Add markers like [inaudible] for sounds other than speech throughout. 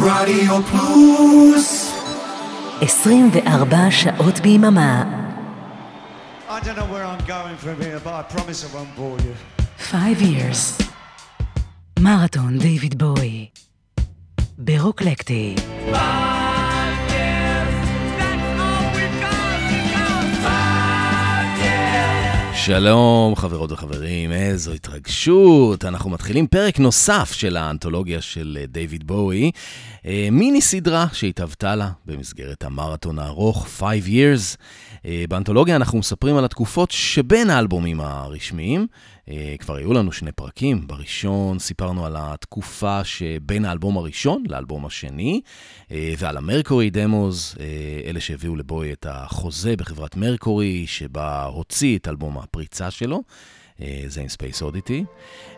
רדיו פלוס 24 שעות ביממה. I don't know where I'm going from here, but I promise I won't bore you. Five years. מרתון דיוויד בואי. ברוקלקטי. שלום חברות וחברים, איזו התרגשות. אנחנו מתחילים פרק נוסף של האנתולוגיה של אה, דיוויד בואי, אה, מיני סדרה שהתהוותה לה במסגרת המרתון הארוך, 5 years. אה, באנתולוגיה אנחנו מספרים על התקופות שבין האלבומים הרשמיים. אה, כבר היו לנו שני פרקים. בראשון סיפרנו על התקופה שבין האלבום הראשון לאלבום השני, אה, ועל ה Mercury Demos, אלה שהביאו לבוי את החוזה בחברת מרקורי, שבה הוציא את אלבום הפריצה שלו. זה עם Space Oddity.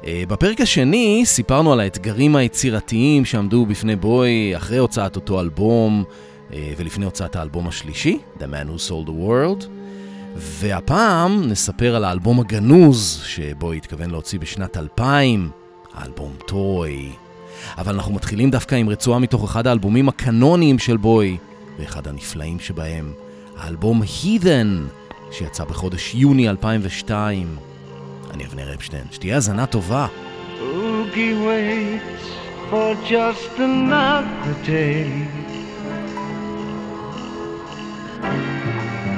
בפרק השני סיפרנו על האתגרים היצירתיים שעמדו בפני בוי אחרי הוצאת אותו אלבום, אה, ולפני הוצאת האלבום השלישי, The Man Who Sold the World. והפעם נספר על האלבום הגנוז שבו התכוון להוציא בשנת 2000, האלבום טוי. אבל אנחנו מתחילים דווקא עם רצועה מתוך אחד האלבומים הקנוניים של בוי, ואחד הנפלאים שבהם, האלבום Heathen, שיצא בחודש יוני 2002. אני אבנר אפשטיין, שתהיה האזנה טובה. Oogie waits for just another day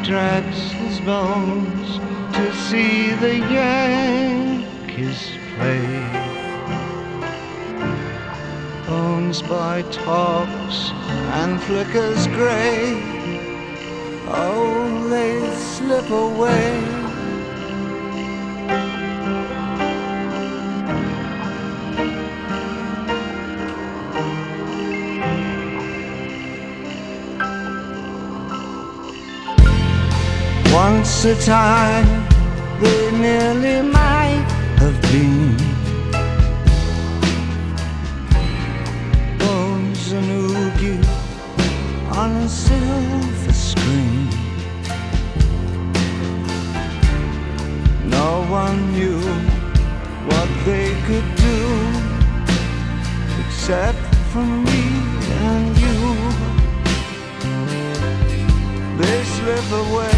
drags his bones to see the Yankees play. Bones by tops and flickers gray, oh, they slip away. Once a time they nearly might have been Bones and oogie on a silver screen No one knew what they could do Except for me and you they slip away.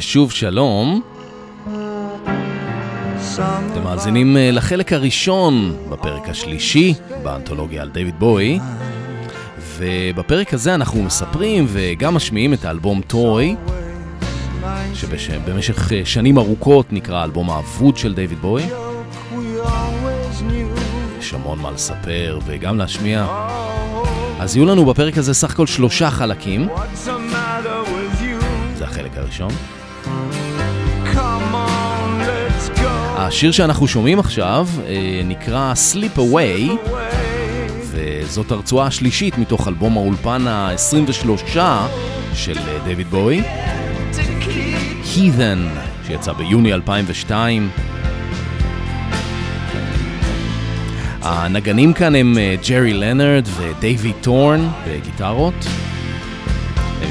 שוב שלום, אתם מאזינים אה, לחלק הראשון בפרק השלישי באנתולוגיה על דיוויד בואי, ובפרק הזה אנחנו מספרים וגם משמיעים את האלבום טוי, שבמשך אה, שנים ארוכות נקרא האלבום האבוד של דיוויד בואי. יש המון מה לספר וגם להשמיע. אז יהיו לנו בפרק הזה סך הכל שלושה חלקים? זה החלק הראשון. השיר שאנחנו שומעים עכשיו אה, נקרא Sleep Away. וזאת הרצועה השלישית מתוך אלבום האולפן ה-23 של אה, דיוויד בואי, Heathen, שיצא ביוני 2002. הנגנים כאן הם ג'רי לנרד ודייווי טורן בגיטרות.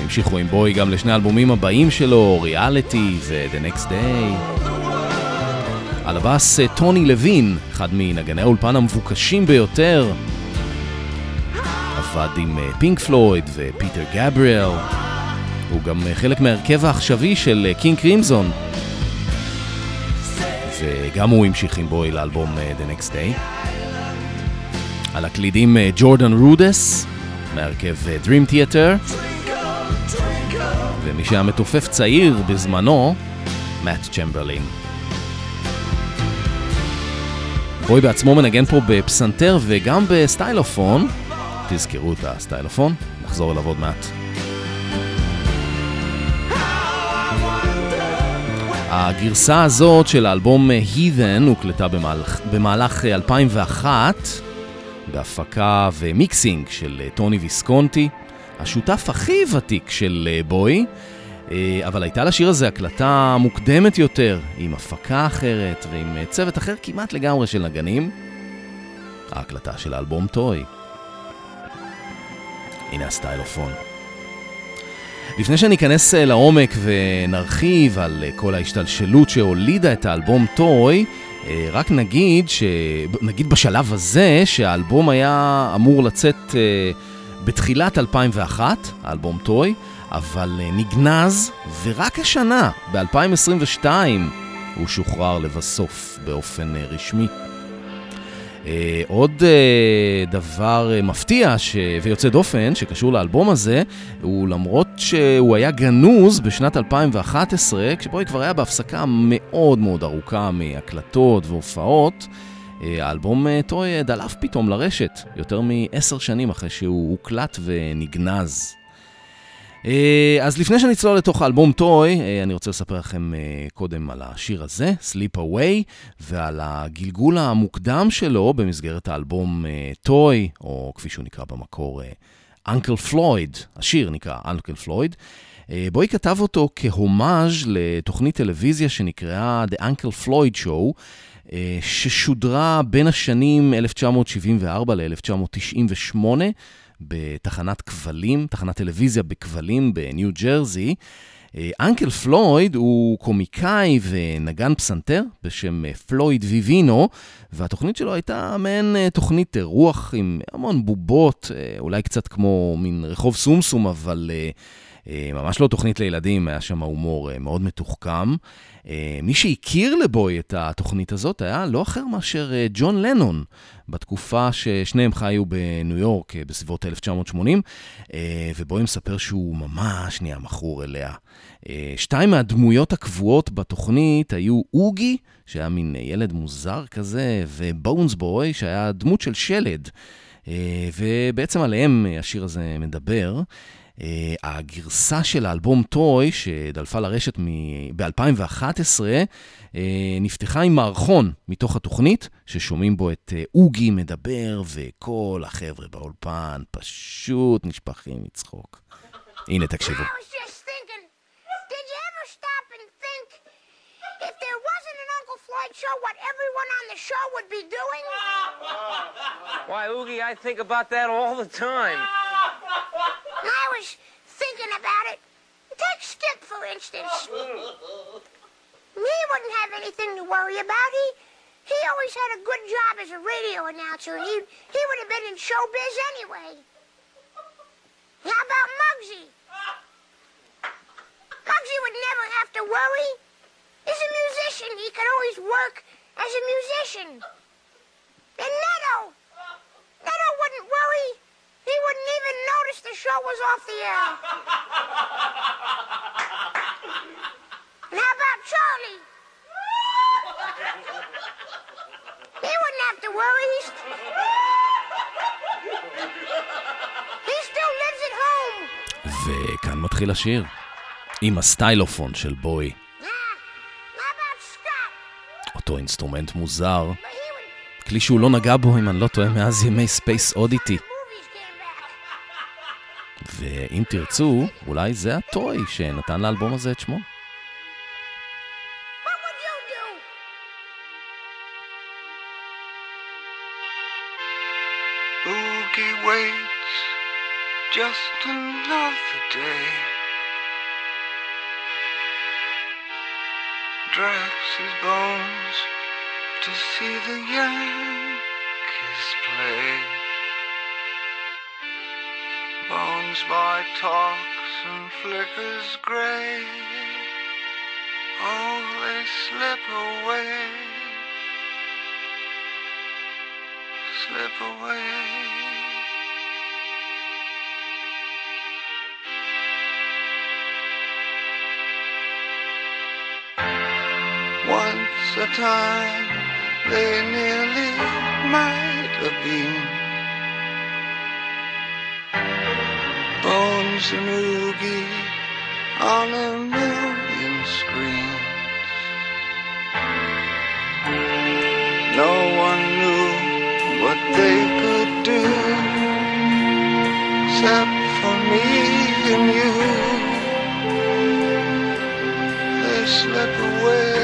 המשיכו עם בוי גם לשני האלבומים הבאים שלו, ריאליטי ו-The Next Day. על הבאס אה, טוני לוין, אחד מנגני האולפן המבוקשים ביותר. עבד עם פינק פלויד ופיטר גבריאל. הוא גם אה, חלק מהרכב העכשווי של קינג קרימזון. וגם הוא המשיך עם בוי לאלבום The Next Day. על הקלידים ג'ורדן רודס, מהרכב Dream Theater. ומי שהיה מתופף צעיר בזמנו, מאט צ'מברלין. בוי בעצמו מנגן פה בפסנתר וגם בסטיילופון. תזכרו את הסטיילופון, נחזור אליו עוד מעט. הגרסה הזאת של האלבום Heathen הוקלטה במהלך, במהלך 2001 בהפקה ו mixing של טוני ויסקונטי, השותף הכי ותיק של בוי, אבל הייתה לשיר הזה הקלטה מוקדמת יותר, עם הפקה אחרת ועם צוות אחר כמעט לגמרי של נגנים. ההקלטה של האלבום Toy. הנה הסטיילופון. לפני שניכנס לעומק ונרחיב על כל ההשתלשלות שהולידה את האלבום Toy, רק נגיד, ש... נגיד בשלב הזה שהאלבום היה אמור לצאת בתחילת 2001, האלבום טוי, אבל נגנז, ורק השנה, ב-2022, הוא שוחרר לבסוף באופן רשמי. עוד דבר מפתיע ש... ויוצא דופן שקשור לאלבום הזה, הוא למרות שהוא היה גנוז בשנת 2011, כשבוי כבר היה בהפסקה מאוד מאוד ארוכה מהקלטות והופעות, האלבום Toy דלף פתאום לרשת, יותר מעשר שנים אחרי שהוא הוקלט ונגנז. אז לפני שנצלול לתוך האלבום Toy, אני רוצה לספר לכם קודם על השיר הזה, Slip Away, ועל הגלגול המוקדם שלו במסגרת האלבום Toy, או כפי שהוא נקרא במקור, Uncle Floyd, השיר נקרא Uncle Floyd. בוי כתב אותו כהומאז' לתוכנית טלוויזיה שנקראה The Uncle Floyd Show, ששודרה בין השנים 1974 ל-1998. בתחנת כבלים, תחנת טלוויזיה בכבלים בניו ג'רזי. אנקל פלויד הוא קומיקאי ונגן פסנתר בשם פלויד ויבינו, והתוכנית שלו הייתה מעין תוכנית רוח עם המון בובות, אולי קצת כמו מין רחוב סומסום, אבל ממש לא תוכנית לילדים, היה שם הומור מאוד מתוחכם. מי שהכיר לבוי את התוכנית הזאת היה לא אחר מאשר ג'ון לנון, בתקופה ששניהם חיו בניו יורק בסביבות 1980, ובוי מספר שהוא ממש נהיה מכור אליה. שתיים מהדמויות הקבועות בתוכנית היו אוגי, שהיה מין ילד מוזר כזה, ובונס בוי, שהיה דמות של שלד. ובעצם עליהם השיר הזה מדבר. Uh, הגרסה של האלבום טוי, שדלפה לרשת ב-2011, uh, נפתחה עם מערכון מתוך התוכנית, ששומעים בו את uh, אוגי מדבר, וכל החבר'ה באולפן פשוט נשפכים מצחוק. הנה, תקשיבו. show what everyone on the show would be doing? Why, Oogie, I think about that all the time. I was thinking about it. Take Skip, for instance. he wouldn't have anything to worry about. He he always had a good job as a radio announcer. He he would have been in showbiz anyway. How about Muggsy? Muggsy would never have to worry. He's a musician. He could always work as a musician. And Neto, Neto wouldn't worry. He wouldn't even notice the show was off the air. and how about Charlie? He wouldn't have to worry. He's... He still lives at home. וכאן מתחיל השיר, עם הסטיילופון של בוי. אותו אינסטרומנט מוזר, כלי שהוא לא נגע בו, אם אני לא טועה, מאז ימי Space Oddity. ואם תרצו, אולי זה ה Toy שנתן לאלבום הזה את שמו. Just another flickers gray. Oh, they slip away. Slip away. Once a time they nearly might have been Bones and Oogie on a million screens. No one knew what they could do except for me and you. They slip away.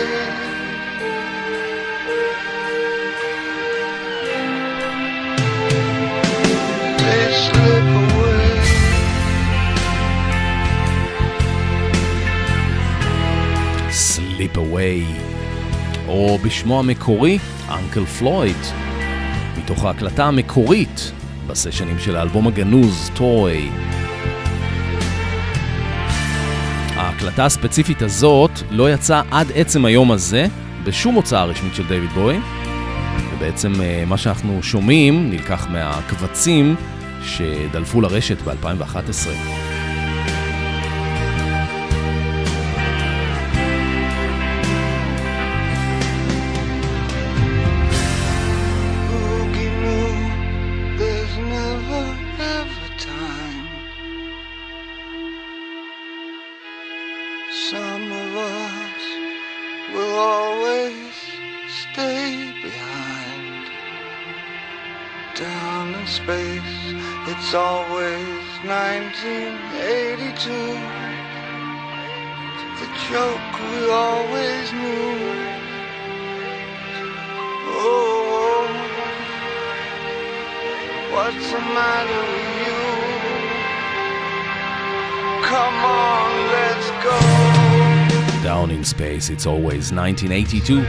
Sleep Away, או בשמו המקורי, אנקל פלויד, מתוך ההקלטה המקורית בסשנים של האלבום הגנוז, טוי. ההקלטה הספציפית הזאת לא יצאה עד עצם היום הזה בשום הוצאה רשמית של דיוויד בוי, ובעצם אה, מה שאנחנו שומעים נלקח מהקבצים שדלפו לרשת ב-2011. Space, It's Always 1982.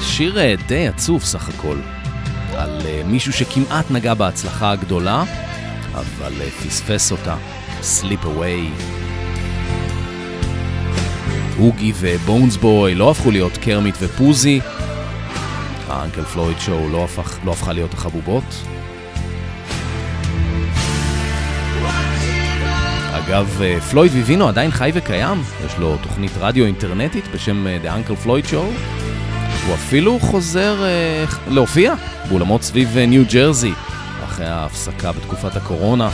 שיר אה, די עצוב סך הכל, על אה, מישהו שכמעט נגע בהצלחה הגדולה, אבל אה, פספס אותה, Sleep Away. הוגי ובונס בוי לא הפכו להיות קרמיט ופוזי, האנקל פלויד שואו לא, הפך, לא הפכה להיות החבובות. אגב, אה, פלויד ויבינו עדיין חי וקיים, יש לו תוכנית רדיו אינטרנטית בשם אה, The Uncle Floyd Show. הוא אפילו חוזר אה, להופיע באולמות סביב אה, ניו ג'רזי, אחרי ההפסקה בתקופת הקורונה.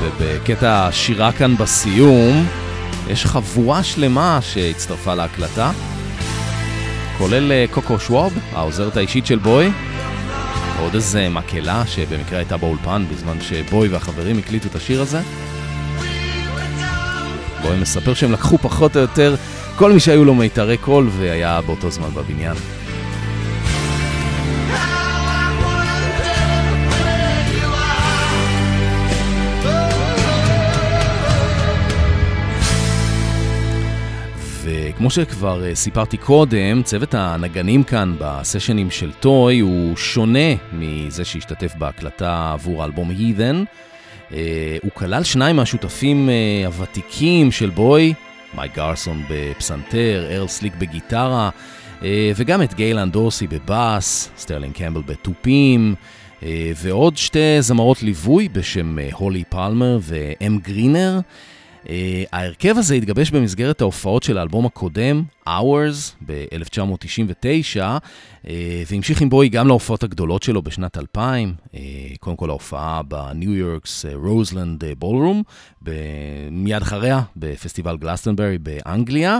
ובקטע השירה כאן בסיום, יש חבורה שלמה שהצטרפה להקלטה, כולל אה, קוקו שוואב, העוזרת האישית של בוי, עוד איזה מקהלה שבמקרה הייתה באולפן בזמן שבוי והחברים הקליטו את השיר הזה. בוי מספר שהם לקחו פחות או יותר כל מי שהיו לו מיתרי קול והיה באותו זמן בבניין. וכמו שכבר אה, סיפרתי קודם, צוות הנגנים כאן בסשנים של Toy הוא שונה מזה שהשתתף בהקלטה עבור האלבום Heathen. הוא כלל שניים מהשותפים אה, הוותיקים של בוי, מייק גרסון בפסנתר, ארל סליק בגיטרה, אה, וגם את גיילן דורסי בבאס, סטרלינג קמבל בתופים, אה, ועוד שתי זמרות ליווי בשם אה, הולי פלמר ואם גרינר. אה, ההרכב הזה התגבש במסגרת ההופעות של האלבום הקודם, Hours, ב-1999, אה, והמשיך עם בוי גם להופעות הגדולות שלו בשנת 2000, אה, קודם כל ההופעה בניו יורק רוזלנד בולרום, מיד אחריה בפסטיבל גלסטנברי באנגליה.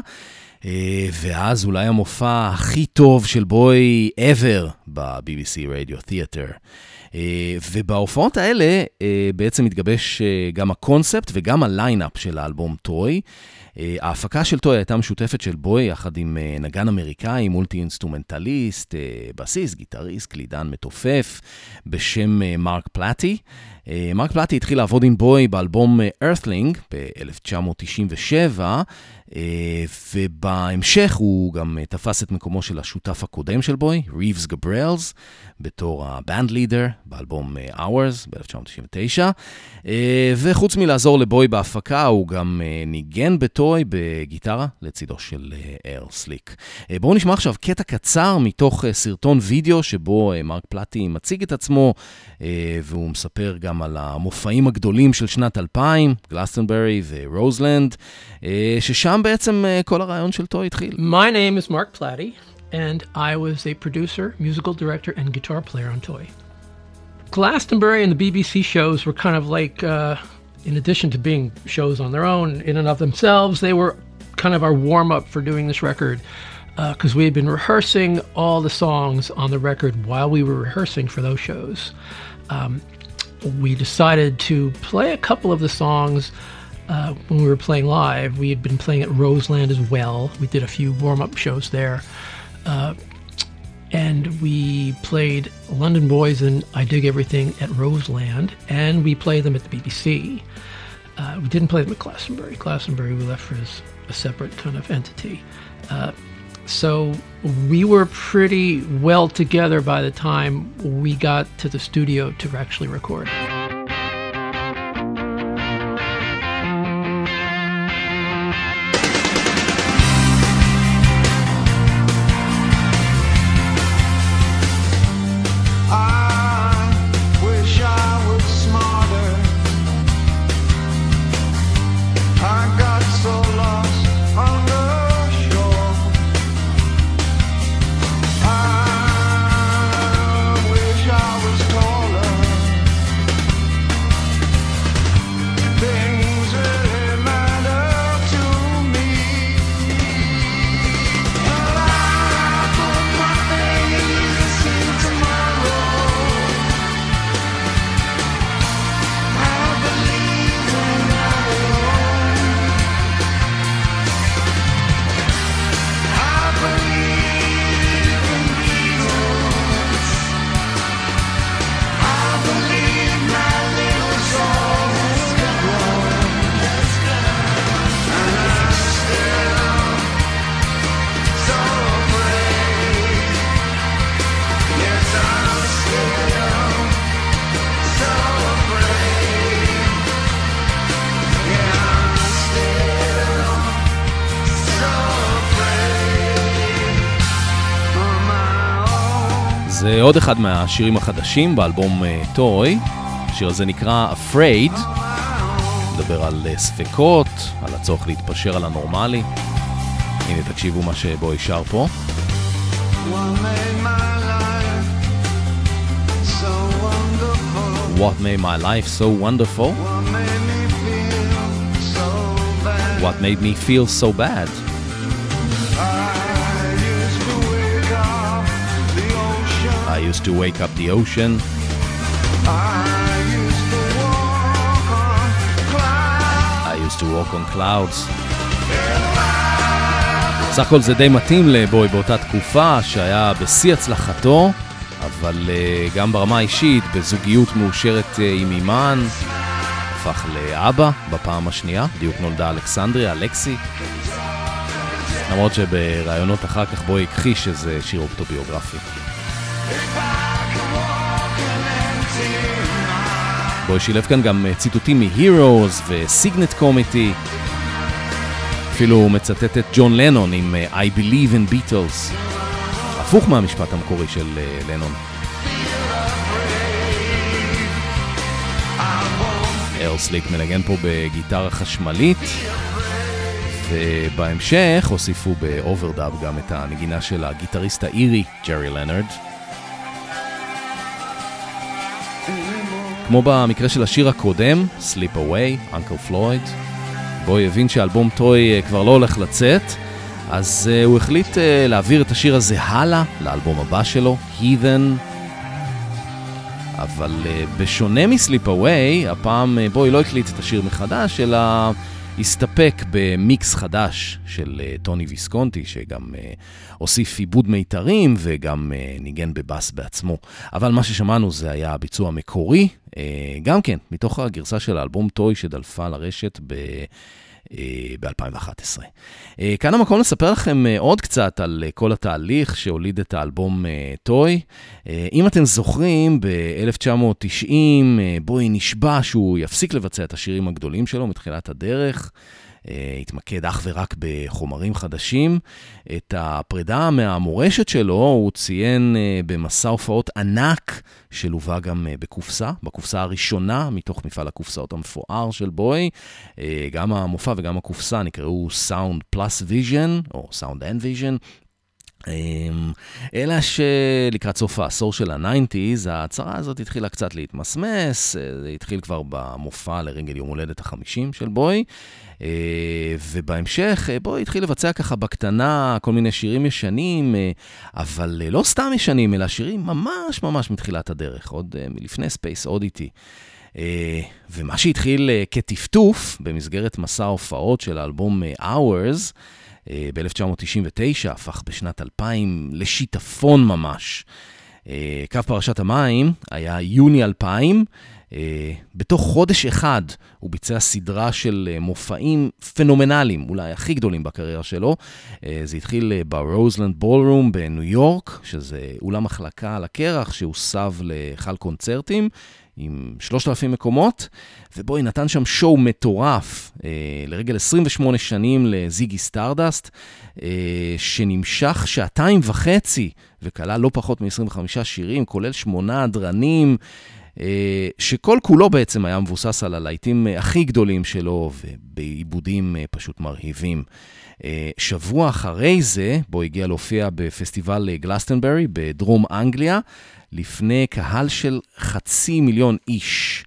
ואז אולי המופע הכי טוב של בוי ever ב-BBC Radio Theatre. אה, ובהופעות האלה אה, בעצם מתגבש אה, גם הקונספט וגם הליינאפ של האלבום טוי. ההפקה של טוי הייתה משותפת של בוי יחד עם נגן אמריקאי, מולטי אינסטרומנטליסט, בסיס, גיטריסט, קלידן מתופף, בשם מרק פלטי. אה, מרק פלטי התחיל לעבוד עם בוי באלבום Earthling ב-1997, אה, ובהמשך הוא גם אה, תפס את מקומו של השותף הקודם של בוי, ריבס גבריאלס, בתור הבנד לידר באלבום אה, Hours ב-1999. וחוץ מלעזור לבוי בהפקה, הוא גם ניגן בטוי בגיטרה לצידו של ארל סליק. בואו נשמע עכשיו קטע קצר מתוך סרטון וידאו שבו מרק פלטי מציג את עצמו, והוא מספר גם על המופעים הגדולים של שנת 2000, גלסטנברי ורוזלנד, ששם שם בעצם כל הרעיון של טוי התחיל. My name is Mark Platty, and I was a producer, musical director, and guitar player on Toy. Glastonbury and the BBC shows were kind of like, uh, in addition to being shows on their own, in and of themselves, they were kind of our warm up for doing this record because uh, we had been rehearsing all the songs on the record while we were rehearsing for those shows. Um, we decided to play a couple of the songs uh, when we were playing live. We had been playing at Roseland as well. We did a few warm up shows there. Uh, and we played London Boys and I Dig Everything at Roseland, and we played them at the BBC. Uh, we didn't play them at Glastonbury. Glastonbury we left for as a separate kind of entity. So we were pretty well together by the time we got to the studio to actually record. זה עוד אחד מהשירים החדשים באלבום טוי. Uh, השיר הזה נקרא Afraid. מדבר על uh, ספקות, על הצורך להתפשר על הנורמלי. הנה תקשיבו מה שבו שר פה. What made my life so wonderful? What made me feel so bad? Used to wake up the ocean. I used to walk on clouds. סך הכל זה די מתאים לבוי באותה תקופה שהיה בשיא הצלחתו, אבל uh, גם ברמה האישית, בזוגיות מאושרת uh, עם אימן, הפך לאבא בפעם השנייה, בדיוק נולדה אלכסנדריה, אלכסי. למרות שבראיונות אחר כך בוי הכחיש שזה שיר אופטוביוגרפי. בו שילב כאן גם ציטוטים מ-Heroes ו-Signet Committee. אפילו הוא מצטט את ג'ון לנון עם I Believe in Beatles. הפוך מהמשפט המקורי של לנון. ארל סליק מנגן פה בגיטרה חשמלית, ובהמשך הוסיפו ב overdub גם את הנגינה של הגיטריסט האירי, ג'רי לנרד. כמו במקרה של השיר הקודם, Slip Away, Uncle Floyd, בוי הבין שאלבום Toy כבר לא הולך לצאת, אז אה, הוא החליט אה, להעביר את השיר הזה הלאה לאלבום הבא שלו, Heathen. אבל בשונה מ Slip Away, הפעם בוי לא הקליט את השיר מחדש, אלא הסתפק במיקס חדש של אה, טוני ויסקונטי, שגם אה, הוסיף עיבוד מיתרים וגם אה, ניגן בבאס בעצמו. אבל מה ששמענו זה היה הביצוע המקורי, גם כן, מתוך הגרסה של האלבום Toy שדלפה לרשת ב... ב-2011. כאן המקום לספר לכם עוד קצת על כל התהליך שהוליד את האלבום Toy. אם אתם זוכרים, ב-1990 בואי נשבע שהוא יפסיק לבצע את השירים הגדולים שלו מתחילת הדרך. התמקד אך ורק בחומרים חדשים. את הפרידה מהמורשת שלו הוא ציין במסע הופעות ענק, שלווה גם בקופסה, בקופסה הראשונה מתוך מפעל הקופסאות המפואר של בוי. גם המופע וגם הקופסה נקראו Sound Plus Vision, או Sound and Vision. אמ, אלא שלקראת סוף העשור של ה nineties, ההצהרה הזאת התחילה קצת להתמסמס, אה, זה התחיל כבר במופע לרגל יום הולדת החמישים של בוי, אה, ובהמשך אה, בוי התחיל לבצע ככה בקטנה כל מיני שירים ישנים, אבל לא סתם ישנים, אלא שירים ממש ממש מתחילת הדרך, עוד מלפני Space Oddity. ומה שהתחיל כטפטוף במסגרת מסע ההופעות של האלבום Hours, ב-1999, הפך בשנת 2000 לשיטפון ממש. אה, קו פרשת המים היה יוני 2000. אה, בתוך חודש אחד הוא ביצע סדרה של מופעים פנומנליים, אולי הכי גדולים בקריירה שלו. זה התחיל ברוזלנד בולרום בניו יורק, שזה אולם החלקה על הקרח שהוסב להיכל קונצרטים. עם 3,000 מקומות, ובואי נתן שם show מטורף אה, לרגל 28 שנים לזיגי סטרדסט, אה, שנמשך שעתיים וחצי, וכלל לא פחות מ-25 שירים, כולל שמונה הדרנים. אה, שכל כולו בעצם היה מבוסס על הלהיטים הכי גדולים שלו, ובעיבודים אה, פשוט מרהיבים. אה, שבוע אחרי זה, בו הגיע להופיע בפסטיבל גלסטנברי בדרום אנגליה, לפני קהל של חצי מיליון איש.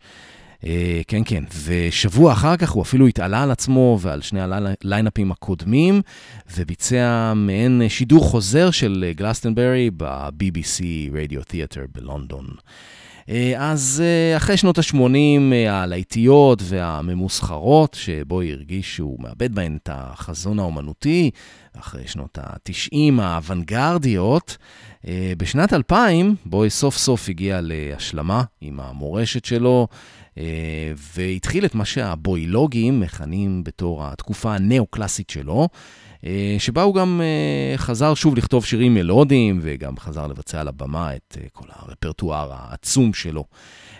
כן, כן, ושבוע אחר כך הוא אפילו התעלה על עצמו ועל שני הליינאפים הקודמים, וביצע מעין שידור חוזר של גלסטנברי ב-BBC Radio Theatre בלונדון. Uh, אז uh, אחרי שנות ה-80 הלהיטיות והממוסחרות, שבו הרגיש שהוא מאבד בהן את החזון האומנותי, אחרי שנות ה-90 האוונגרדיות, אה, בשנת 2000, בוי סוף סוף הגיע להשלמה עם המורשת שלו, אה, והתחיל את מה שהבוילוגים מכנים בתור התקופה הנאו-קלאסית שלו, אה, שבה הוא גם חזר שוב לכתוב שירים מלודיים, וגם חזר לבצע על הבמה את כל הרפרטואר העצום שלו.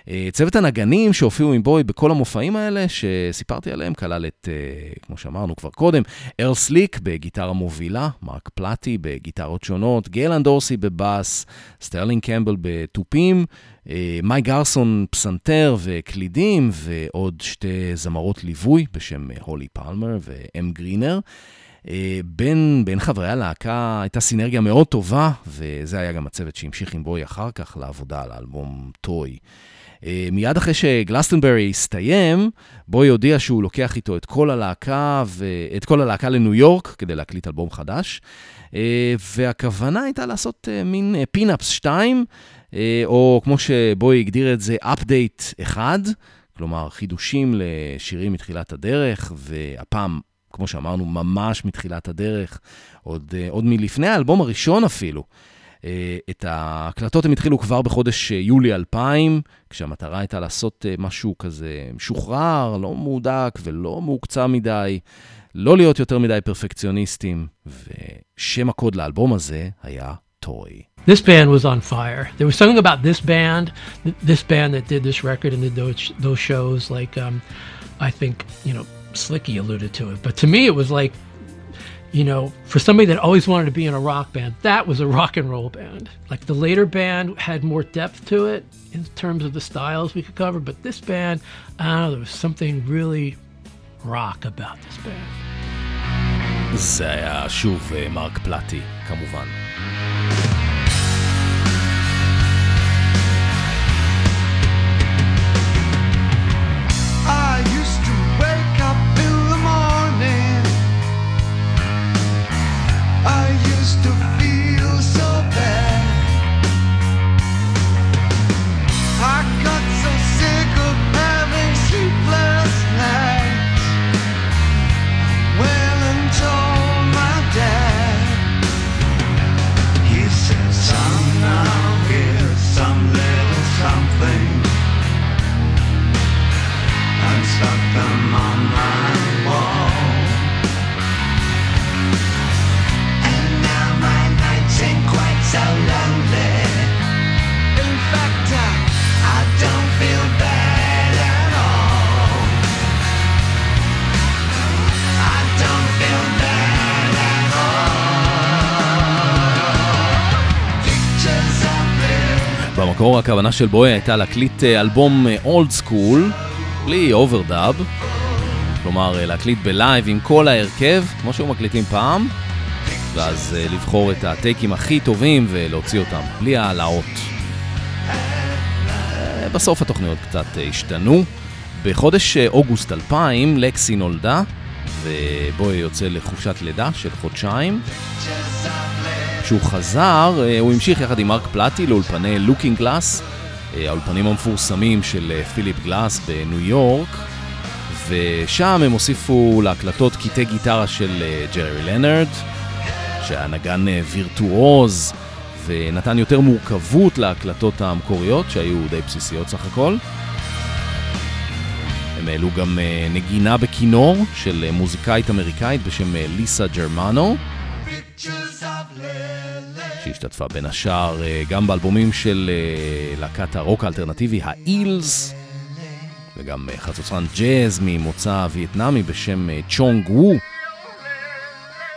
אה, צוות הנגנים שהופיעו עם בוי בכל המופעים האלה שסיפרתי עליהם, כלל את, אה, כמו שאמרנו כבר קודם, ארל סליק בגיטרה מובילה, מרק פלטי בגיטרות שונות, גייל אן דורסי בבאס, סטרלינג קמבל בתופים, אה, מייק גרסון פסנתר וקלידים, ועוד שתי זמרות ליווי בשם הולי פלמר ואם גרינר. בין, בין חברי הלהקה הייתה סינרגיה מאוד טובה, וזה היה גם הצוות שהמשיך עם בוי אחר כך לעבודה על האלבום Toy. אה, מיד אחרי שגלסטנברי הסתיים, בוי הודיע שהוא לוקח איתו את כל הלהקה, את כל הלהקה לניו יורק כדי להקליט אלבום חדש, אה, והכוונה הייתה לעשות אה, מין Pin Ups 2, או כמו שבוי הגדיר את זה, Update 1, כלומר חידושים לשירים מתחילת הדרך, והפעם כמו שאמרנו, ממש מתחילת הדרך, עוד, עוד מלפני האלבום הראשון אפילו. אה, את ההקלטות הם התחילו כבר בחודש אה, יולי 2000, כשהמטרה הייתה לעשות אה, משהו כזה משוחרר, לא מהודק ולא מעוקצע מדי, לא להיות יותר מדי פרפקציוניסטים, ושם הקוד לאלבום הזה היה טוי. This band was on fire. There was something about this band, this band that did this record and did those, those shows, like um, I think, you know, Slicky alluded to it. But to me, it was like you know, for somebody that always wanted to be in a rock band, that was a rock and roll band. Like the later band had more depth to it in terms of the styles we could cover, but this band, I don't know, there was something really rock about this band. זה היה שוב מרק פלטי, כמובן. to feel הכוונה של בוי הייתה להקליט אה, אלבום old school, בלי overdub, כלומר אה, להקליט ב live עם כל ההרכב, כמו שהיו מקליטים פעם, ואז אה, לבחור את הטייקים הכי טובים ולהוציא אותם, בלי העלאות. אה, בסוף התוכניות קצת אה, השתנו. בחודש אה, אוגוסט 2000 לקסי נולדה, ובוי יוצא לחופשת לידה של חודשיים. כשהוא חזר, אה, הוא המשיך יחד עם מרק פלטי לאולפני לוקינג גלאס, אה, האולפנים המפורסמים של אה, פיליפ גלאס בניו יורק, ושם הם הוסיפו להקלטות קטעי גיטרה של ג'רי לנרד, שהיה נגן וירטואוז, ונתן יותר מורכבות להקלטות המקוריות, שהיו די בסיסיות סך הכל. הם העלו גם נגינה בכינור של מוזיקאית אמריקאית בשם ליסה ג'רמנו. שהשתתפה בין השאר אה, גם באלבומים של אה, להקת הרוק האלטרנטיבי האילס, וגם אה, חצוצרן ג'אז ממוצא וייטנאמי בשם צ'ונג וו,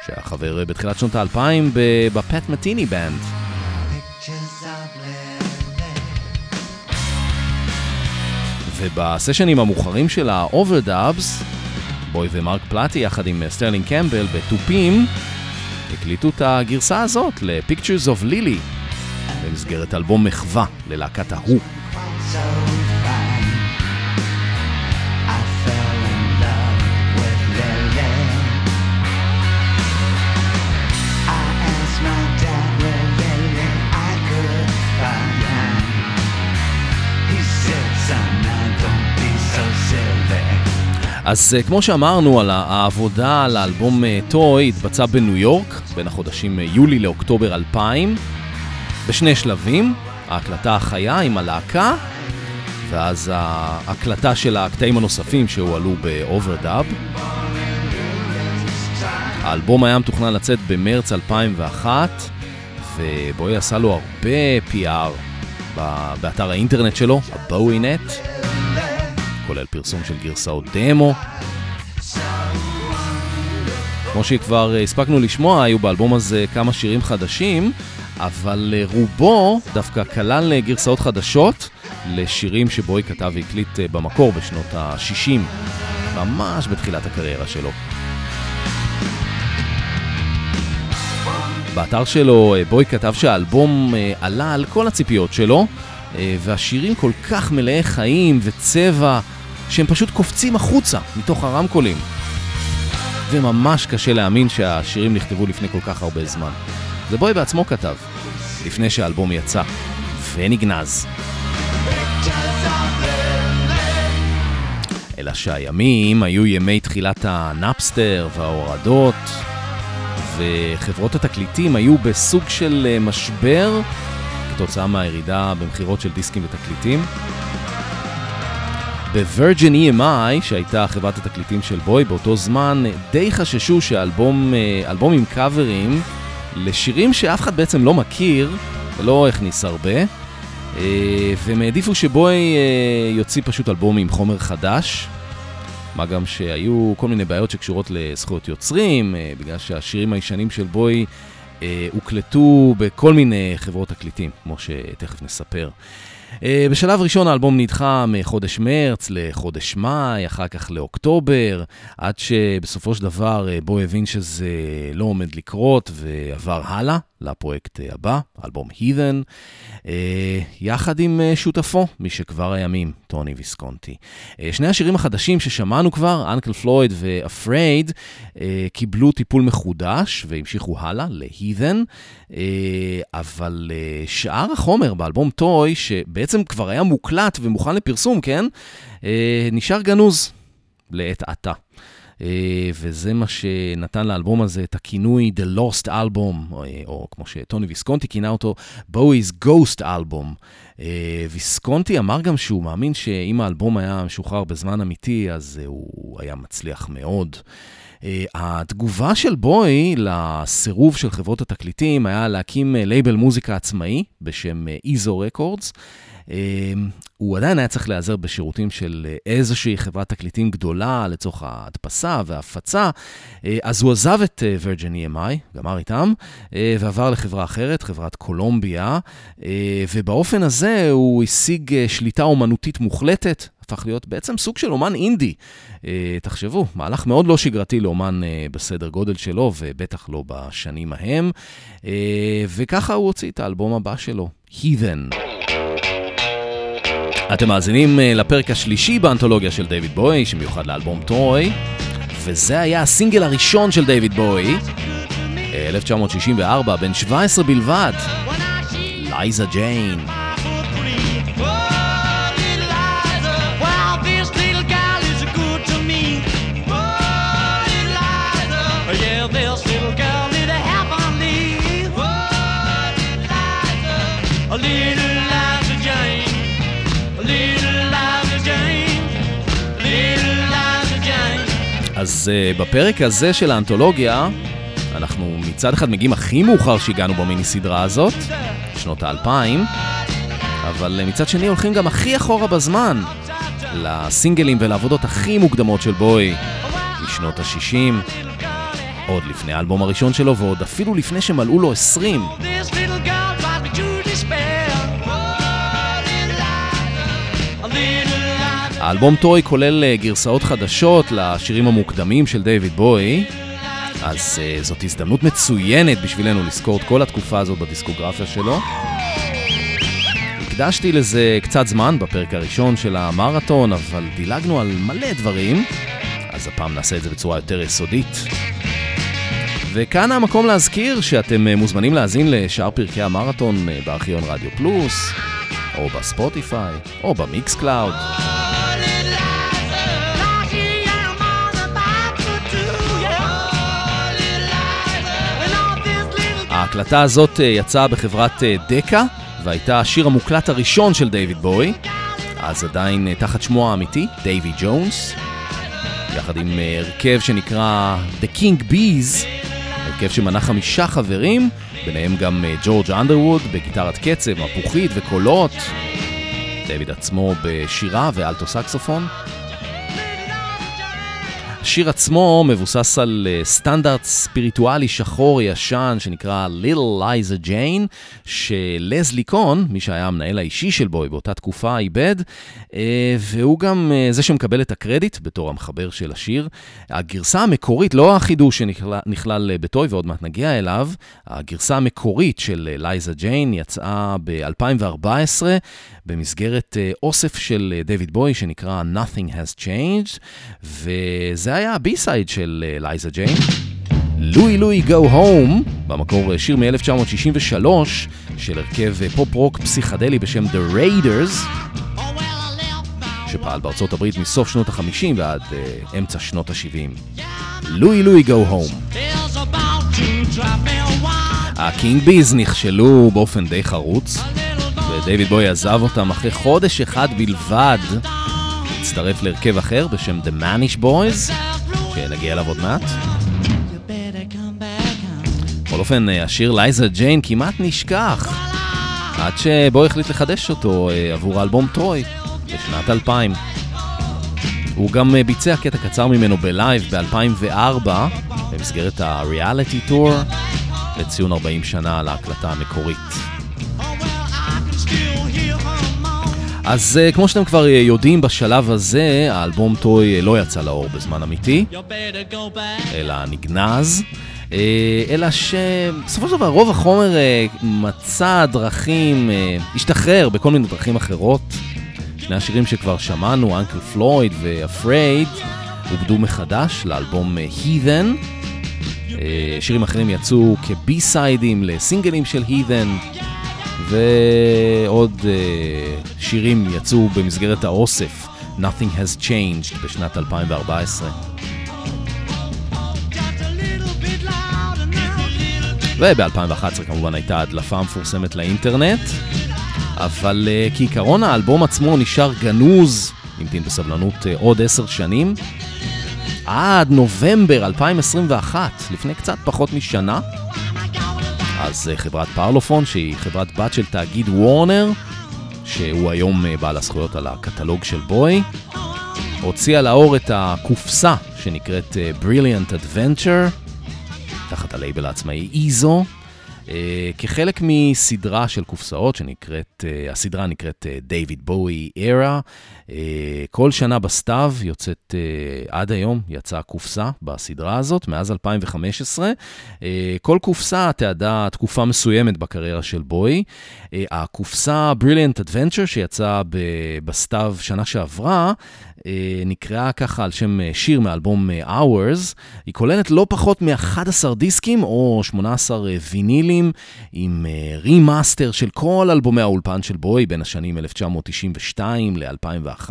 שהיה חבר בתחילת שנות האלפיים בפט מטיני בנד. ובסשנים המאוחרים של ה overdubs, בוי ומרק פלטי יחד עם סטרלינג קמבל בתופים, הקליטו את הגרסה הזאת ל-Pictures of Lily במסגרת אלבום מחווה ללהקת ההוא. אז אה, כמו שאמרנו, על העבודה על האלבום אה, Toy התבצעה בניו יורק בין החודשים אה, יולי לאוקטובר 2000, בשני שלבים, ההקלטה החיה עם הלהקה, ואז ההקלטה של הקטעים הנוספים שהועלו ב overdub. האלבום היה מתוכנן לצאת במרץ 2001, ובואי עשה לו הרבה PR באתר האינטרנט שלו, הבואי-נט. כולל פרסום של גרסאות דמו. כמו שכבר אה, הספקנו לשמוע, היו באלבום הזה כמה שירים חדשים, אבל אה, רובו דווקא כלל אה, גרסאות חדשות לשירים שבוי כתב והקליט במקור בשנות ה-60, ממש בתחילת הקריירה שלו. באתר שלו בוי כתב שהאלבום עלה על כל הציפיות שלו, והשירים כל כך מלאי חיים וצבע, שהם פשוט קופצים החוצה מתוך הרמקולים. וממש קשה להאמין שהשירים נכתבו לפני כל כך הרבה זמן. זה בוי בעצמו כתב, לפני שהאלבום יצא, ונגנז. אלא שהימים היו ימי תחילת הנאפסטר וההורדות, וחברות התקליטים היו בסוג של אה, משבר כתוצאה מהירידה במכירות של דיסקים ותקליטים. בווירג'ין EMI, שהייתה חברת התקליטים של בוי באותו זמן, די חששו שאלבום אה, עם קאברים לשירים שאף אחד בעצם לא מכיר, ולא הכניס הרבה, אה, והם העדיפו שבוי אה, יוציא פשוט אלבום עם חומר חדש. מה גם שהיו כל מיני בעיות שקשורות לזכויות יוצרים, בגלל שהשירים הישנים של בוי הוקלטו בכל מיני חברות תקליטים, כמו שתכף נספר. אה, בשלב ראשון האלבום נדחה מחודש מרץ לחודש מאי, אחר כך לאוקטובר, עד שבסופו של דבר אה, בוי הבין שזה לא עומד לקרות ועבר הלאה לפרויקט אה, הבא, אלבום הית'ן, יחד עם אה, שותפו משכבר הימים, טוני ויסקונטי. אה, שני השירים החדשים ששמענו כבר, אנקל פלויד אה, קיבלו טיפול מחודש והמשיכו הלאה להית'ן, אבל אה, שאר החומר באלבום טוי, שבעצם כבר היה מוקלט ומוכן לפרסום, כן? אה, נשאר גנוז לעת עתה. וזה מה שנתן לאלבום הזה את הכינוי The Lost Album, או כמו שטוני ויסקונטי כינה אותו, Bowie's Ghost Album. ויסקונטי אמר גם שהוא מאמין שאם האלבום היה משוחרר בזמן אמיתי, אז הוא היה מצליח מאוד. אה, התגובה של בוי לסירוב של חברות התקליטים היה להקים לייבל מוזיקה עצמאי בשם איזו רקורדס. אה, הוא עדיין היה צריך להיעזר בשירותים של איזושהי חברת תקליטים גדולה לצורך ההדפסה וההפצה, אה, אז הוא עזב את וירג'ן אה, EMI, גמר איתם, ועבר לחברה אחרת, חברת קולומביה, ובאופן הזה הוא השיג שליטה אומנותית מוחלטת הפך להיות בעצם סוג של אומן אינדי. אה, תחשבו, מהלך מאוד לא שגרתי לאומן אה, בסדר גודל שלו, ובטח לא בשנים ההם. אה, וככה הוא הוציא את האלבום הבא שלו, Heathen. אתם מאזינים לפרק השלישי באנתולוגיה של דיוויד בוי, שמיוחד לאלבום טרוי, וזה היה הסינגל הראשון של דיוויד בוי, 1964, בן 17 בלבד, לייזה ג'יין. אז uh, בפרק הזה של האנתולוגיה, אנחנו מצד אחד מגיעים הכי מאוחר שהגענו במיני סדרה הזאת, שנות האלפיים, אבל uh, מצד שני הולכים גם הכי אחורה בזמן, לסינגלים ולעבודות הכי מוקדמות של בוי, משנות ה-60, עוד לפני האלבום הראשון שלו ועוד אפילו לפני שמלאו לו 20. האלבום טוי כולל אה, גרסאות חדשות לשירים המוקדמים של דיוויד בוי, אז uh, זאת הזדמנות מצוינת בשבילנו לזכור את כל התקופה הזאת בדיסקוגרפיה שלו. הקדשתי לזה קצת זמן בפרק הראשון של המרתון, אבל דילגנו על מלא דברים, אז הפעם נעשה את זה בצורה יותר יסודית. וכאן המקום להזכיר שאתם אה, מוזמנים להאזין לשאר פרקי המרתון בארכיון רדיו פלוס, או בספוטיפיי, או במיקס קלאוד. ההקלטה הזאת אה, יצאה בחברת אה, דקה, והייתה השיר המוקלט הראשון של דיוויד בוי, אז עדיין אה, תחת שמו האמיתי, דייווי ג'ונס, יחד עם הרכב שנקרא The King Bees, הרכב שמנה חמישה חברים, ביניהם גם ג'ורג' אנדרווד בגיטרת קצב, מפוחית וקולות, דיוויד עצמו בשירה ואלטו סקסופון. השיר עצמו מבוסס על uh, סטנדרט ספיריטואלי שחור ישן שנקרא Little Liza Jane, שלזלי קון, מי שהיה המנהל האישי של בוי באותה תקופה, איבד, uh, והוא גם uh, זה שמקבל את הקרדיט בתור המחבר של השיר. הגרסה המקורית, לא החידוש שנכלל ב Toy ועוד מעט נגיע אליו, הגרסה המקורית של Liza Jane יצאה ב-2014 במסגרת אה, אוסף של דיוויד בוי שנקרא Nothing Has Changed, וזה זה היה ה B-side של Liza Jane. Louie Louie Go Home, במקור שיר מ-1963 של הרכב פופ-רוק פסיכדלי בשם The Raiders, שפעל בארצות הברית מסוף שנות ה-50 ועד uh, אמצע שנות ה-70. לואי לואי גו הום. הקינג ביז נכשלו באופן די חרוץ, ודייוויד בוי עזב אותם אחרי חודש אחד בלבד. הצטרף להרכב אחר בשם The Manish Boys, שנגיע אליו עוד מעט. בכל אופן, השיר לייזה ג'יין כמעט נשכח, עד שבו החליט לחדש אותו אה, עבור האלבום טרוי בשנת 2000. הוא גם אה, ביצע קטע קצר ממנו בלייב ב-2004, במסגרת ה Reality Tour, לציון 40 שנה להקלטה המקורית. אז אה, כמו שאתם כבר אה, יודעים, בשלב הזה האלבום Toy אה, לא יצא לאור בזמן אמיתי, אלא נגנז. אלא שבסופו של דבר רוב החומר מצא דרכים, השתחרר בכל מיני דרכים אחרות. שני השירים שכבר שמענו, אנקל פלויד ו-Afraid, עובדו מחדש לאלבום Heathen. Uh, שירים אחרים יצאו כבי סיידים לסינגלים של Heathen. ועוד אה, שירים יצאו במסגרת האוסף Nothing Has Changed בשנת 2014. וב-2011 כמובן הייתה הדלפה המפורסמת לאינטרנט, אבל uh, כעיקרון האלבום עצמו נשאר גנוז, נמתין בסבלנות uh, עוד עשר שנים, עד נובמבר 2021, לפני קצת פחות משנה. אז uh, חברת פרלופון, שהיא חברת בת של תאגיד וורנר, שהוא היום uh, בעל הזכויות על הקטלוג של בוי, הוציאה לאור את הקופסה שנקראת uh, Brilliant Adventure, תחת הלייבל העצמאי איזו. Uh, כחלק מסדרה של קופסאות שנקראת, uh, הסדרה נקראת דייוויד בואי ארה. כל שנה בסתיו יוצאת, uh, עד היום יצאה קופסה בסדרה הזאת, מאז 2015. Uh, כל קופסה תיעדה תקופה מסוימת בקריירה של בואי. הקופסה Brilliant Adventure שיצאה בסתיו שנה שעברה, אה, נקראה ככה על שם אה, שיר מאלבום אה, Hours. היא כוללת לא פחות מ-11 דיסקים או 18 וינילים עם remaster של כל אלבומי האולפן של בואי בין השנים 1992 ל-2001.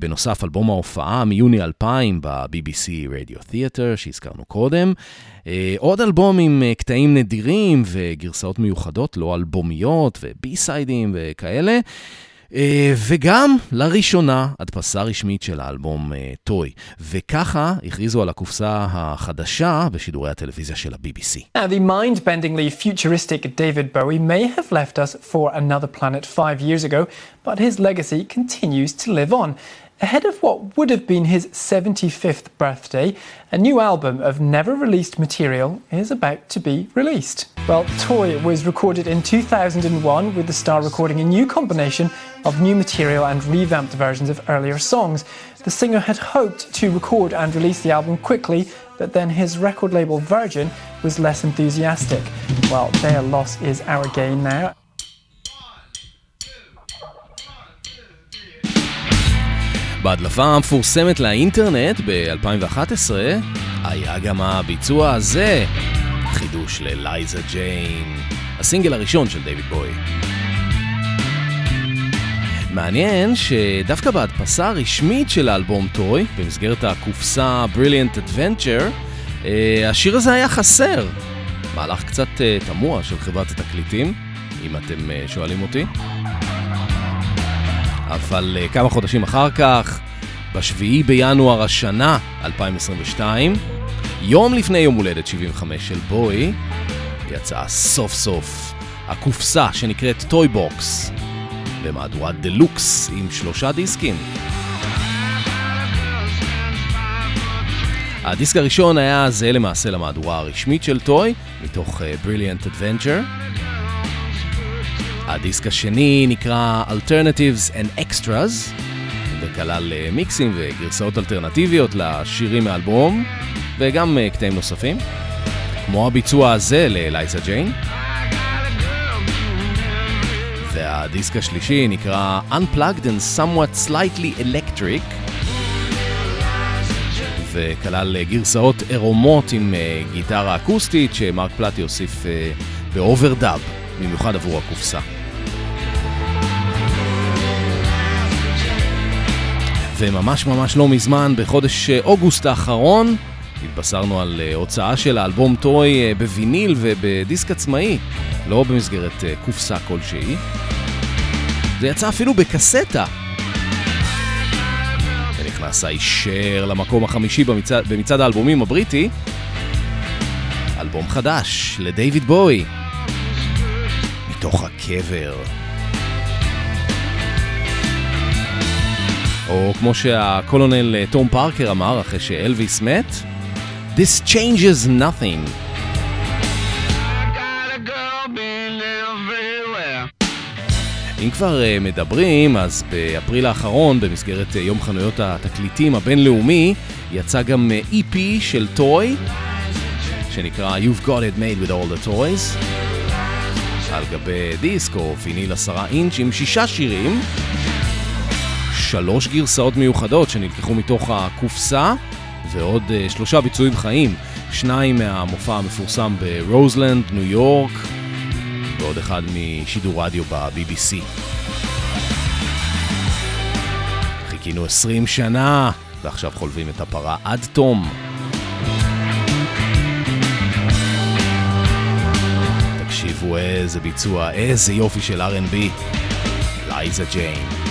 בנוסף, אלבום ההופעה מיוני 2000 ב-BBC Radio Theatre שהזכרנו קודם. עוד אלבום עם קטעים נדירים וגרסאות מיוחדות, לא אלבומיות ובי-סיידים וכאלה. וגם לראשונה הדפסה רשמית של האלבום טוי. וככה הכריזו על הקופסה החדשה בשידורי הטלוויזיה של ה-BBC. Now, the mind-bendingly futuristic David Bowie may have left us for another planet five years ago, but his legacy continues to live on. Ahead of what would have been his 75th birthday, a new album of never released material is about to be released. Well, Toy was recorded in 2001 with the star recording a new combination of new material and revamped versions of earlier songs. The singer had hoped to record and release the album quickly, but then his record label Virgin was less enthusiastic. Well, their loss is our gain now. בהדלפה המפורסמת לאינטרנט ב-2011 היה גם הביצוע הזה, חידוש ללייזה ג'יין, הסינגל הראשון של דיוויד בוי. מעניין שדווקא בהדפסה הרשמית של האלבום טוי, במסגרת הקופסה Brilliant Adventure, אה, השיר הזה היה חסר. מהלך קצת אה, תמוה של חברת התקליטים, אם אתם אה, שואלים אותי. אבל uh, כמה חודשים אחר כך, ב-7 בינואר השנה, 2022, יום לפני יום הולדת 75 של בואי, יצאה סוף סוף הקופסה שנקראת Toy Box, במהדורת דלוקס עם שלושה דיסקים. הדיסק הראשון היה זהה למעשה למהדורה הרשמית של Toy, מתוך אה, Brilliant. הדיסק השני נקרא Alternatives and Extras, וכלל אה, מיקסים וגרסאות אלטרנטיביות לשירים מאלבום, וגם אה, קטעים נוספים, כמו הביצוע הזה ל Liza Jane. והדיסק השלישי נקרא Unplugged and Somewhat Slightly Electric, וכלל אה, גרסאות עירומות עם גיטרה אקוסטית שמרק פלטי הוסיף ב overdub, במיוחד עבור הקופסה. וממש ממש לא מזמן, בחודש אה, אוגוסט האחרון, התבשרנו על אה, הוצאה של האלבום טוי אה, בוויניל ובדיסק עצמאי, לא במסגרת קופסה כלשהי. זה יצא אפילו בקסטה. ונכנס הישר למקום החמישי במצד, במצעד האלבומים הבריטי. אלבום חדש לדיוויד בוי. מתוך הקבר. או כמו שהקולונל אה, תום פארקר אמר אחרי שאלוויס מת, This changes nothing. אם כבר אה, מדברים, אז באפריל האחרון, במסגרת אה, יום חנויות התקליטים הבינלאומי, יצא גם EP של Toy, שנקרא You've Got It Made with All the Toys, על גבי דיסק או ויניל עשרה אינץ' עם שישה שירים. שלוש גרסאות מיוחדות שנלקחו מתוך הקופסה ועוד uh, שלושה ביצועים חיים, שניים מהמופע המפורסם ברוזלנד, ניו יורק, ועוד אחד משידור רדיו ב-BBC. חיכינו 20 שנה, ועכשיו חולבים את הפרה עד תום. תקשיבו איזה ביצוע, איזה יופי של R&B. לייזה ג'יין.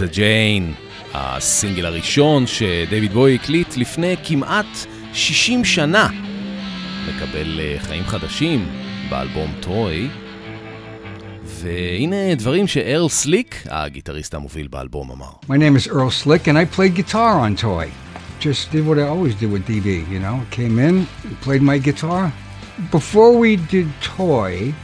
לייזה ג'יין, הסינגל הראשון שדייוויד בוי הקליט לפני כמעט 60 שנה. מקבל אה, חיים חדשים באלבום טרוי. והנה דברים שארל סליק, הגיטריסט המוביל באלבום, אמר. My name is Earl Slick and I played guitar on Toy. Just did what I always did with DB, you know. Came in, played my guitar. Before we did Toy,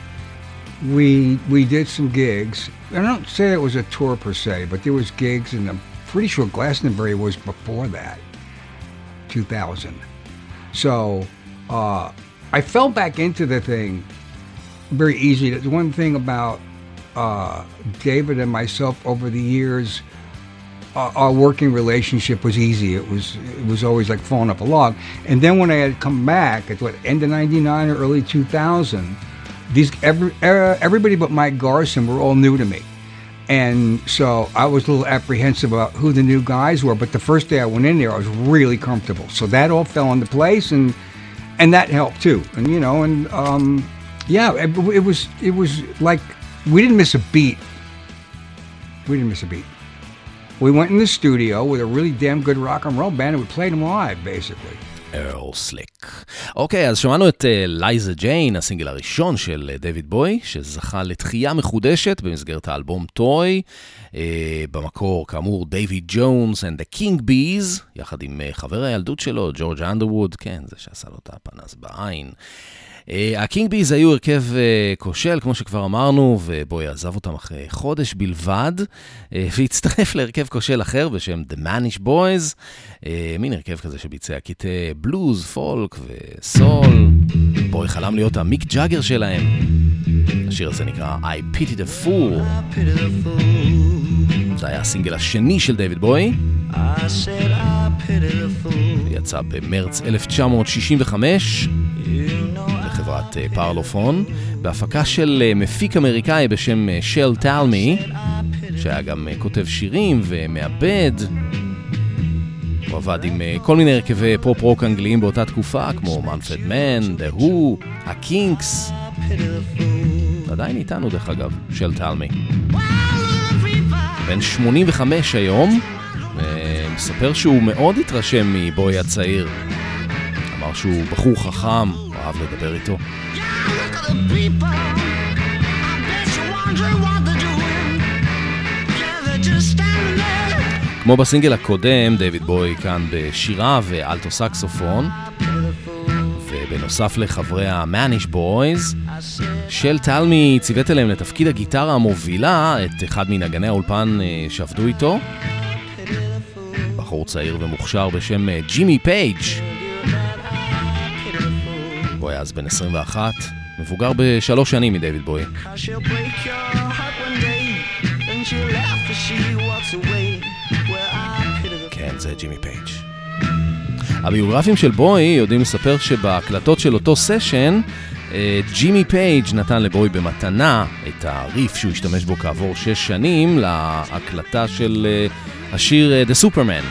we we did some gigs. I don't say it was a tour per se, but there was gigs and I'm pretty sure Glastonbury was before that. 2000. So, uh, I fell back into the thing very easy. The one thing about uh, David and myself over the years, uh, our working relationship was easy. It was it was always like falling off a log. And then when I had come back at what end of '99 or early 2000, these every, uh, everybody but Mike Garson were all new to me. And so I was a little apprehensive about who the new guys were, but the first day I went in there, I was really comfortable. So that all fell into place, and and that helped too. And you know, and um, yeah, it, it was it was like we didn't miss a beat. We didn't miss a beat. We went in the studio with a really damn good rock and roll band, and we played them live, basically. Earl Slick. אוקיי, אז שמענו את Liza אה, Jane, הסינגל הראשון של דויד בואי, שזכה לתחייה מחודשת במסגרת האלבום Toy. אה, במקור, כאמור, דייוויד ג'ונס and the King Bees, יחד עם אה, חבר הילדות שלו, ג'ורג' אנדרווד, כן, זה שעשה לו את הפנס בעין. ה King אה, Bees היו הרכב אה, כושל, כמו שכבר אמרנו, ובואי עזב אותם אחרי חודש בלבד, אה, והצטרף להרכב כושל אחר בשם The Manish Boys, מין הרכב כזה שביצע קטעי בלוז, פולק וסול. בוי חלם להיות המיק ג'אגר שלהם. השיר הזה נקרא I Pity the Fool. זה היה הסינגל השני של דיוויד בוי. יצא במרץ 1965. לחברת פרלופון, בהפקה של מפיק אמריקאי בשם של טלמי, שהיה גם כותב שירים ומעבד. הוא עבד עם כל מיני הרכבי פופ-רוק אנגליים באותה תקופה, כמו מנפרד מן, The Who, ה Kinks. עדיין איתנו דרך אגב, של טלמי. בן 85 היום, מספר שהוא מאוד התרשם מבואי הצעיר. אמר שהוא בחור חכם, הוא אהב לדבר איתו. כמו בסינגל הקודם, דיוויד בואי כאן בשירה ואלטו סקסופון. ובנוסף לחברי ה Manish Boys, של טלמי ציוות אליהם לתפקיד הגיטרה המובילה את אחד מנגני האולפן שעבדו איתו. בחור צעיר ומוכשר בשם ג'ימי פייג'. אז בן 21, מבוגר בשלוש שנים מדייוויד בואי. [laughs] כן, זה ג'ימי פייג'. הביוגרפים של בואי יודעים לספר שבהקלטות של אותו סשן אה, ג'ימי פייג' נתן לבואי במתנה את הריף שהוא השתמש בו כעבור שש שנים להקלטה של אה, השיר אה, The Supermen.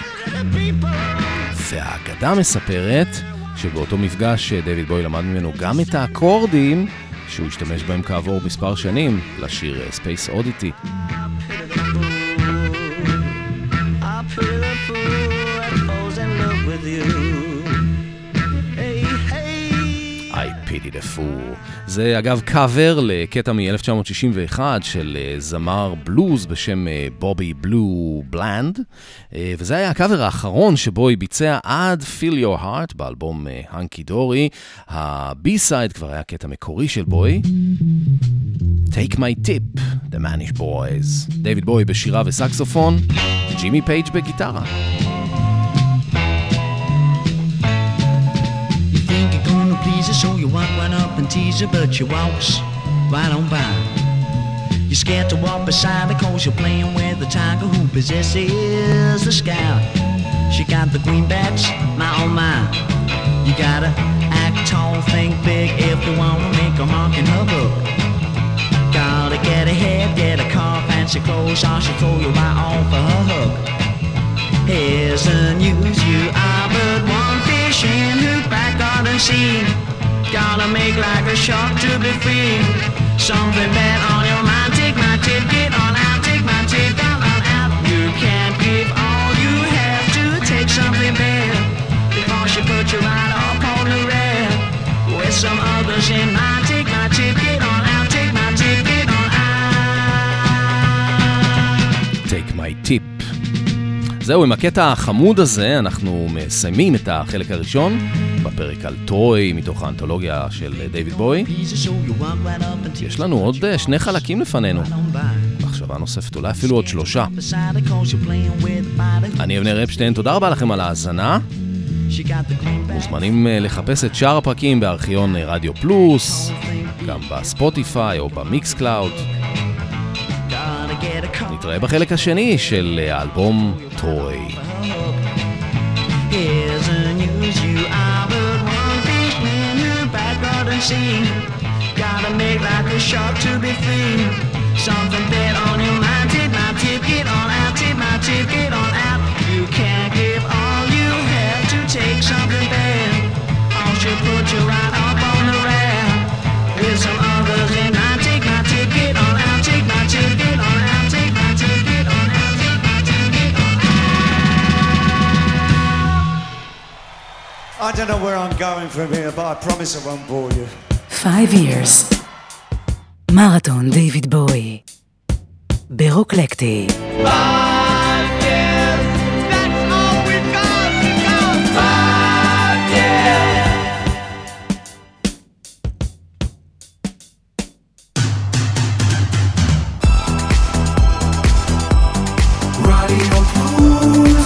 והאגדה מספרת שבאותו מפגש דויד בואי למד ממנו גם את האקורדים שהוא השתמש בהם כעבור מספר שנים לשיר Space Oddity. Pity the fool. זה אגב קאבר לקטע מ-1961 של אה, זמר בלוז בשם בובי בלו בלנד, וזה היה הקאבר האחרון שבואי ביצע עד Fill Your Heart באלבום Hunky Dory. ה B-side כבר היה קטע מקורי של בואי. Take my tip, The Manish Boys. דייוויד בואי בשירה וסקסופון, ג'ימי פייג' בגיטרה. Please her, so you walk one up and tease her, but she walks right on by. You're scared to walk beside her cause you're playing with the tiger who possesses the sky. She got the greenbacks, my oh my. You gotta act tall, think big if you wanna make a mark in her book. Gotta get ahead, get a car, fancy clothes, or she'll throw you right off of her hook. Here's the news, you are but one fish in her back garden scene. Gotta make like a shark to be free. Something bad on your mind, take my tip, get on out, take my tip, get on out. You can't give all you have to take something bad before she put you right up on the red. With some others in mind, take my tip, get on out, take my tip, get on out. Take my tip. זהו, עם הקטע החמוד הזה אנחנו מסיימים את החלק הראשון בפרק על טרוי מתוך האנתולוגיה של דיוויד בואי. יש לנו עוד אה, שני חלקים לפנינו. מחשבה נוספת, אולי אפילו עוד שלושה. אני אבנר אפשטיין, תודה רבה לכם על ההאזנה. מוזמנים אה, לחפש את שאר הפרקים בארכיון אה, רדיו פלוס, גם ב Spotify או ב Mixcloud. נתראה בחלק השני של האלבום טרוי. Gotta make like a shark to be free. Something bad on your mind. Take my tip, get on out. Take my tip, get on out. You can't give all you have to take something bad. I should put you right don't know where I'm going from here, but I promise I won't bore you. Five years. מרתון דיוויד בואי. ברוקלקטי.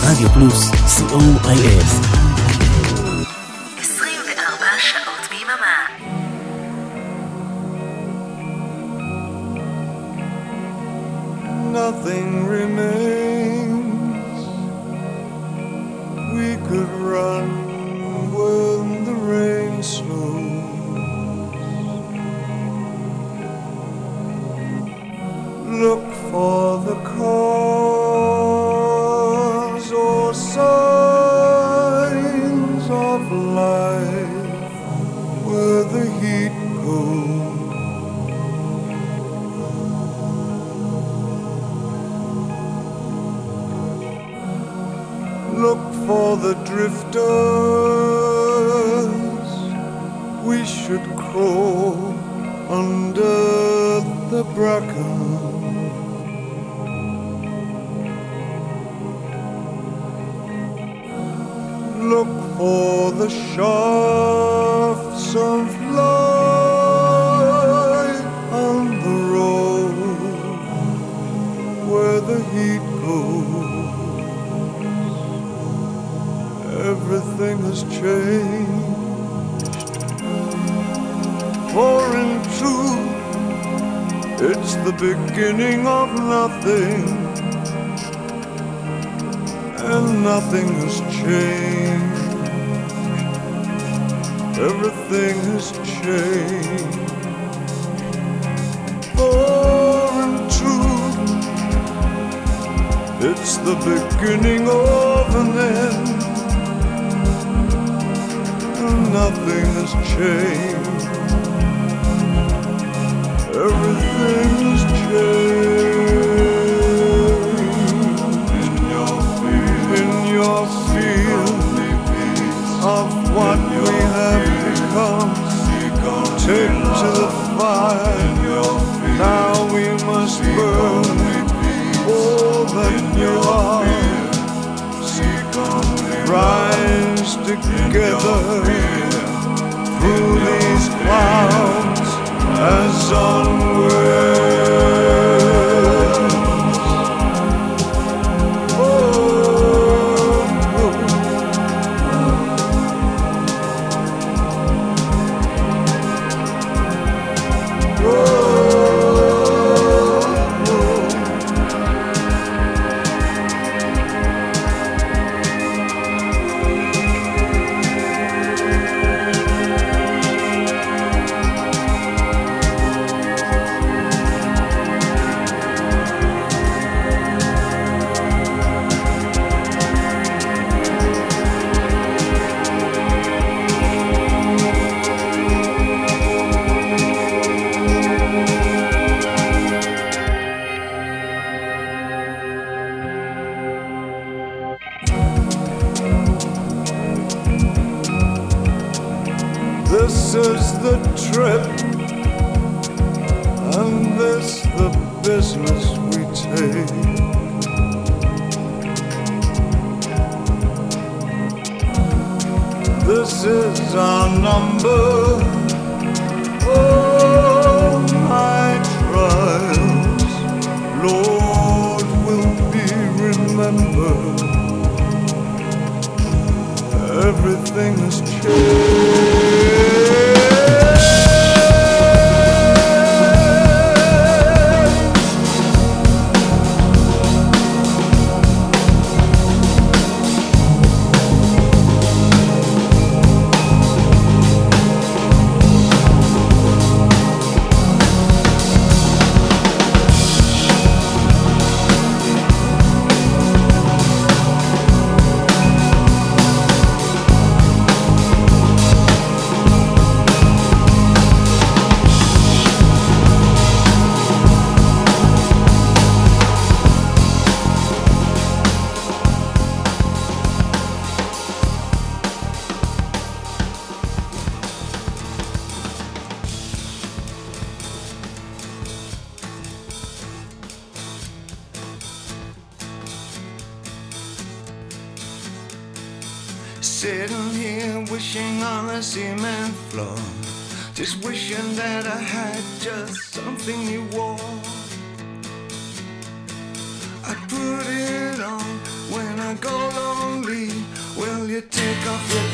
רדיו פלוס, co.il nothing remains. heat goes, everything has changed. For in truth, it's the beginning of nothing, and nothing has changed. Everything has changed. it's the beginning of an end. Nothing has changed. Everything has changed. In your field, in your field of what we have become. Take to the fire. Now we must burn open your arms. Rise together through these clouds as onward.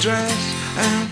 dress and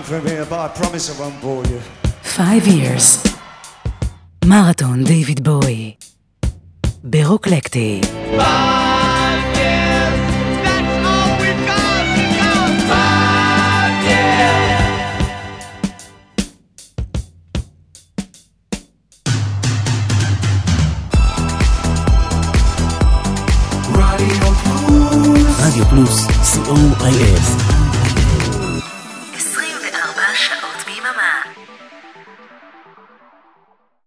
I'm going from here, but I promise I won't bore you. Five years. מרתון דיוויד בואי. ברוקלקטי.